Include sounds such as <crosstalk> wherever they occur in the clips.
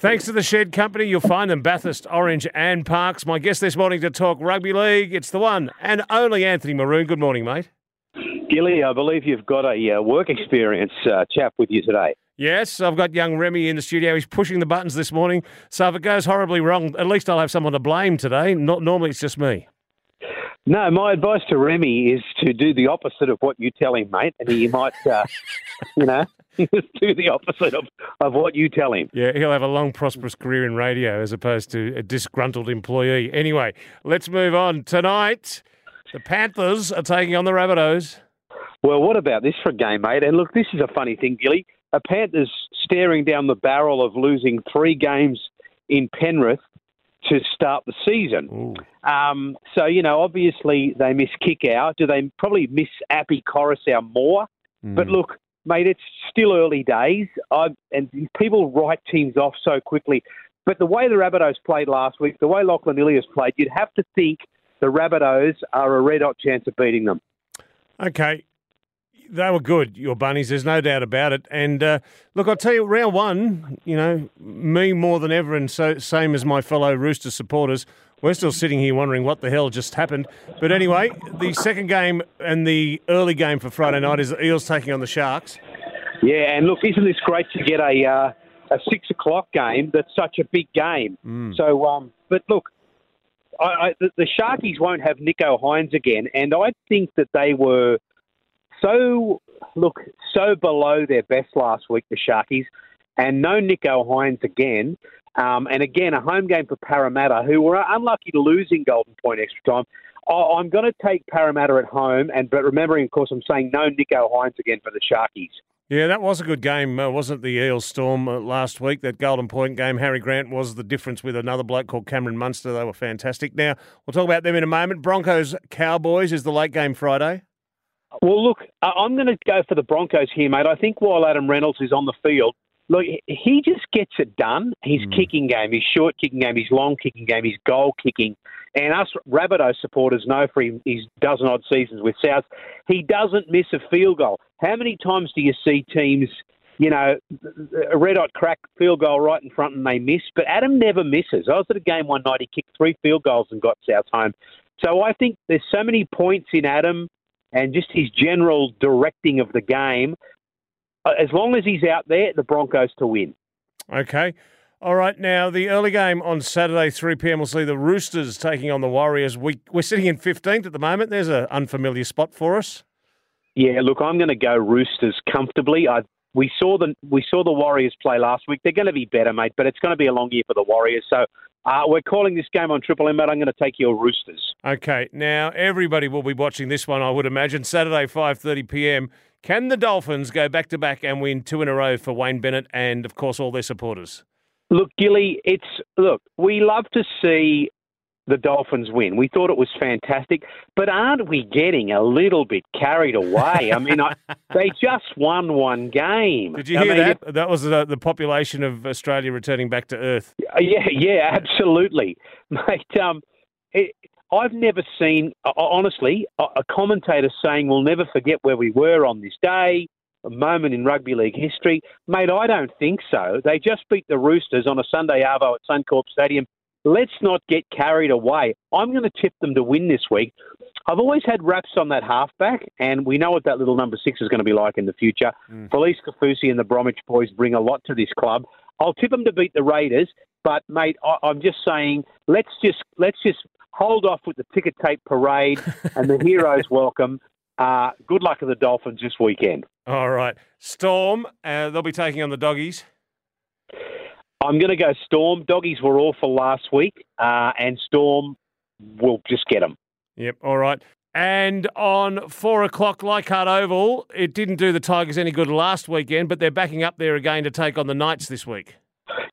Thanks to the Shed Company, you'll find them Bathurst, Orange, and Parkes. My guest this morning to talk rugby league, it's the one and only Anthony Maroon. Good morning, mate. Gilly, I believe you've got a uh, work experience uh, chap with you today. Yes, I've got young Remy in the studio. He's pushing the buttons this morning. So if it goes horribly wrong, at least I'll have someone to blame today. Not normally it's just me. No, my advice to Remy is to do the opposite of what you tell him, mate, and he might, uh, <laughs> you know, <laughs> do the opposite of, of what you tell him. Yeah, he'll have a long, prosperous career in radio as opposed to a disgruntled employee. Anyway, let's move on. Tonight, the Panthers are taking on the Rabbitohs. Well, what about this for a game, mate? And look, this is a funny thing, Gilly. A Panthers staring down the barrel of losing three games in Penrith to start the season. Um, so, you know, obviously they miss Kikau. Do they probably miss Api Koroisau more? Hmm. But look, mate, it's still early days, I, and people write teams off so quickly. But the way the Rabbitohs played last week, the way Lachlan Ilias played, you'd have to think the Rabbitohs are a red hot chance of beating them. Okay. They were good, your bunnies. There's no doubt about it. And uh, look, I'll tell you, round one, you know, me more than ever, and so same as my fellow Rooster supporters, we're still sitting here wondering what the hell just happened. But anyway, the second game and the early game for Friday night is the Eels taking on the Sharks. Yeah, and look, isn't this great to get a uh, a six o'clock game that's such a big game? So, um, but look, I, I, the, the Sharkies won't have Nicho Hynes again, and I think that they were so look so below their best last week, the Sharkies, and no Nicho Hynes again. Um, and again, a home game for Parramatta, who were unlucky to lose in Golden Point extra time. I- I'm going to take Parramatta at home, and but remembering, of course, I'm saying no Nicho Hynes again for the Sharkies. Yeah, that was a good game, uh, wasn't it? The Eels Storm uh, last week, that Golden Point game. Harry Grant was the difference with another bloke called Cameron Munster. They were fantastic. Now, we'll talk about them in a moment. Broncos Cowboys is the late game Friday. Well, look, I'm going to go for the Broncos here, mate. I think while Adam Reynolds is on the field, look, he just gets it done. His mm. kicking game, his short kicking game, his long kicking game, his goal kicking. And us Rabbitoh supporters know for him, his dozen odd seasons with South, he doesn't miss a field goal. How many times do you see teams, you know, a red hot crack field goal right in front and they miss? But Adam never misses. I was at a game one night, he kicked three field goals and got South home. So I think there's so many points in Adam and just his general directing of the game. Uh, As long as he's out there, the Broncos to win. Okay. All right. Now, the early game on Saturday, 3 p.m., we'll see the Roosters taking on the Warriors. We, we're sitting in 15th at the moment. There's an unfamiliar spot for us. Yeah, look, I'm going to go Roosters comfortably. I we saw the we saw the Warriors play last week. They're going to be better, mate, but it's going to be a long year for the Warriors. So uh, we're calling this game on Triple M, mate. I'm going to take your Roosters. Okay. Now, everybody will be watching this one, I would imagine. Saturday, 5.30 p.m. Can the Dolphins go back-to-back and win two in a row for Wayne Bennett and, of course, all their supporters? Look, Gilly, it's look. We love to see the Dolphins win. We thought it was fantastic, but aren't we getting a little bit carried away? I mean, I, <laughs> they just won one game. Did you I hear mean, that? That was the, the population of Australia returning back to Earth. Uh, Yeah, yeah, absolutely, <laughs> mate. Um, it, I've never seen, uh, honestly, a, a commentator saying we'll never forget where we were on this day, a moment in rugby league history, mate. I don't think so. They just beat the Roosters on a Sunday arvo at Suncorp Stadium. Let's not get carried away. I'm going to tip them to win this week. I've always had raps on that halfback, and we know what that little number six is going to be like in the future. Felise Kaufusi and the Bromwich boys bring a lot to this club. I'll tip them to beat the Raiders, but mate, I, I'm just saying let's just let's just hold off with the ticket tape parade <laughs> and the heroes welcome. Uh, good luck to the Dolphins this weekend. All right. Storm, uh, they'll be taking on the Doggies. I'm going to go Storm. Doggies were awful last week, uh, and Storm will just get them. Yep. All right. And on four o'clock, Leichhardt Oval, it didn't do the Tigers any good last weekend, but they're backing up there again to take on the Knights this week.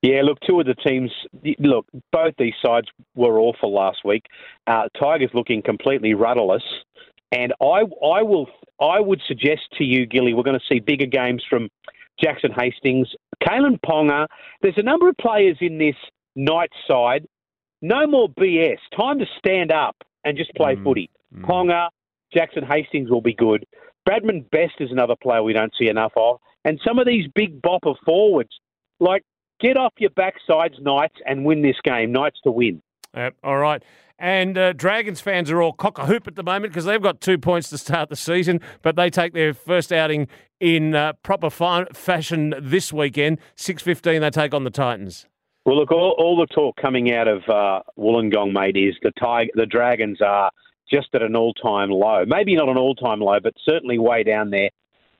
Yeah, look, two of the teams. Look, both these sides were awful last week. Uh, Tigers looking completely rudderless, and I, I will, I would suggest to you, Gilly, we're going to see bigger games from Jackson Hastings, Kalyn Ponga. There's a number of players in this Knights side. No more BS. Time to stand up and just play footy. Ponga, Jackson Hastings will be good. Bradman Best is another player we don't see enough of, and some of these big bopper forwards like get off your backsides, Knights, and win this game. Knights to win. Yep, all right. And uh, Dragons fans are all cock a hoop at the moment because they've got two points to start the season, but they take their first outing in uh, proper fashion this weekend. Six fifteen, they take on the Titans. Well, look, all, all the talk coming out of uh, Wollongong, mate, is the Tiger, the Dragons are just at an all-time low. Maybe not an all-time low, but certainly way down there.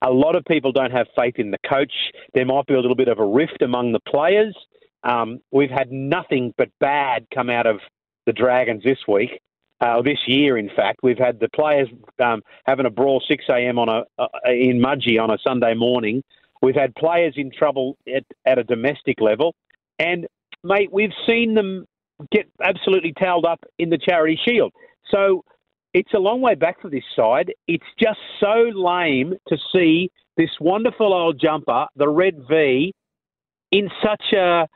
A lot of people don't have faith in the coach. There might be a little bit of a rift among the players. Um, we've had nothing but bad come out of the Dragons this week, uh, this year. In fact, we've had the players um, having a brawl 6 a.m. on a uh, in Mudgee on a Sunday morning. We've had players in trouble at, at a domestic level, and mate, we've seen them get absolutely towed up in the Charity Shield. So it's a long way back for this side. It's just so lame to see this wonderful old jumper, the red V, in such a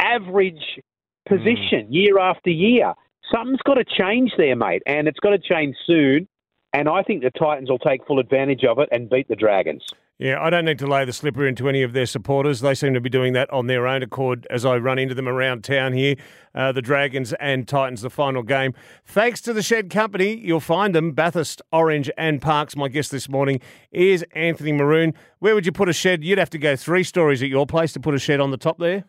average position mm. year after year. Something's got to change there, mate, and it's got to change soon. And I think the Titans will take full advantage of it and beat the Dragons. Yeah, I don't need to lay the slipper into any of their supporters. They seem to be doing that on their own accord as I run into them around town here. Uh, the Dragons and Titans, the final game. Thanks to the Shed Company, you'll find them Bathurst, Orange, and Parkes. My guest this morning is Anthony Maroon. Where would you put a shed? You'd have to go three stories at your place to put a shed on the top there.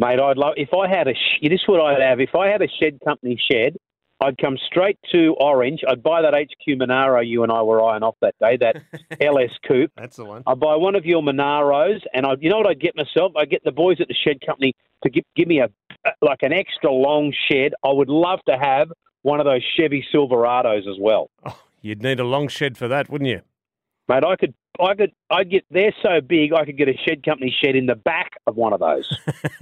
Mate, I'd love if I had a. This is what I'd have if I had a shed company shed. I'd come straight to Orange. I'd buy that HQ Monaro you and I were eyeing off that day, that <laughs> LS Coupe. That's the one. I'd buy one of your Monaros, and I, you know what I'd get myself? I'd get the boys at the shed company to give, give me a like an extra long shed. I would love to have one of those Chevy Silverados as well. Oh, you'd need a long shed for that, wouldn't you? Mate, I could, I could, I'd get. They're so big, I could get a shed company shed in the back of one of those.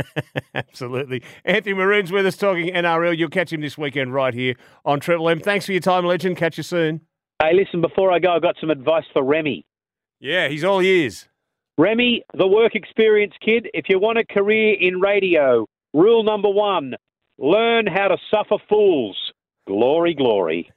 <laughs> Absolutely. Anthony Maroon's with us talking NRL. You'll catch him this weekend right here on Triple M. Thanks for your time, legend. Catch you soon. Hey, listen, before I go, I've got some advice for Remy. Yeah, he's all ears. Remy, the work experience kid. If you want a career in radio, rule number one: learn how to suffer fools. Glory, glory.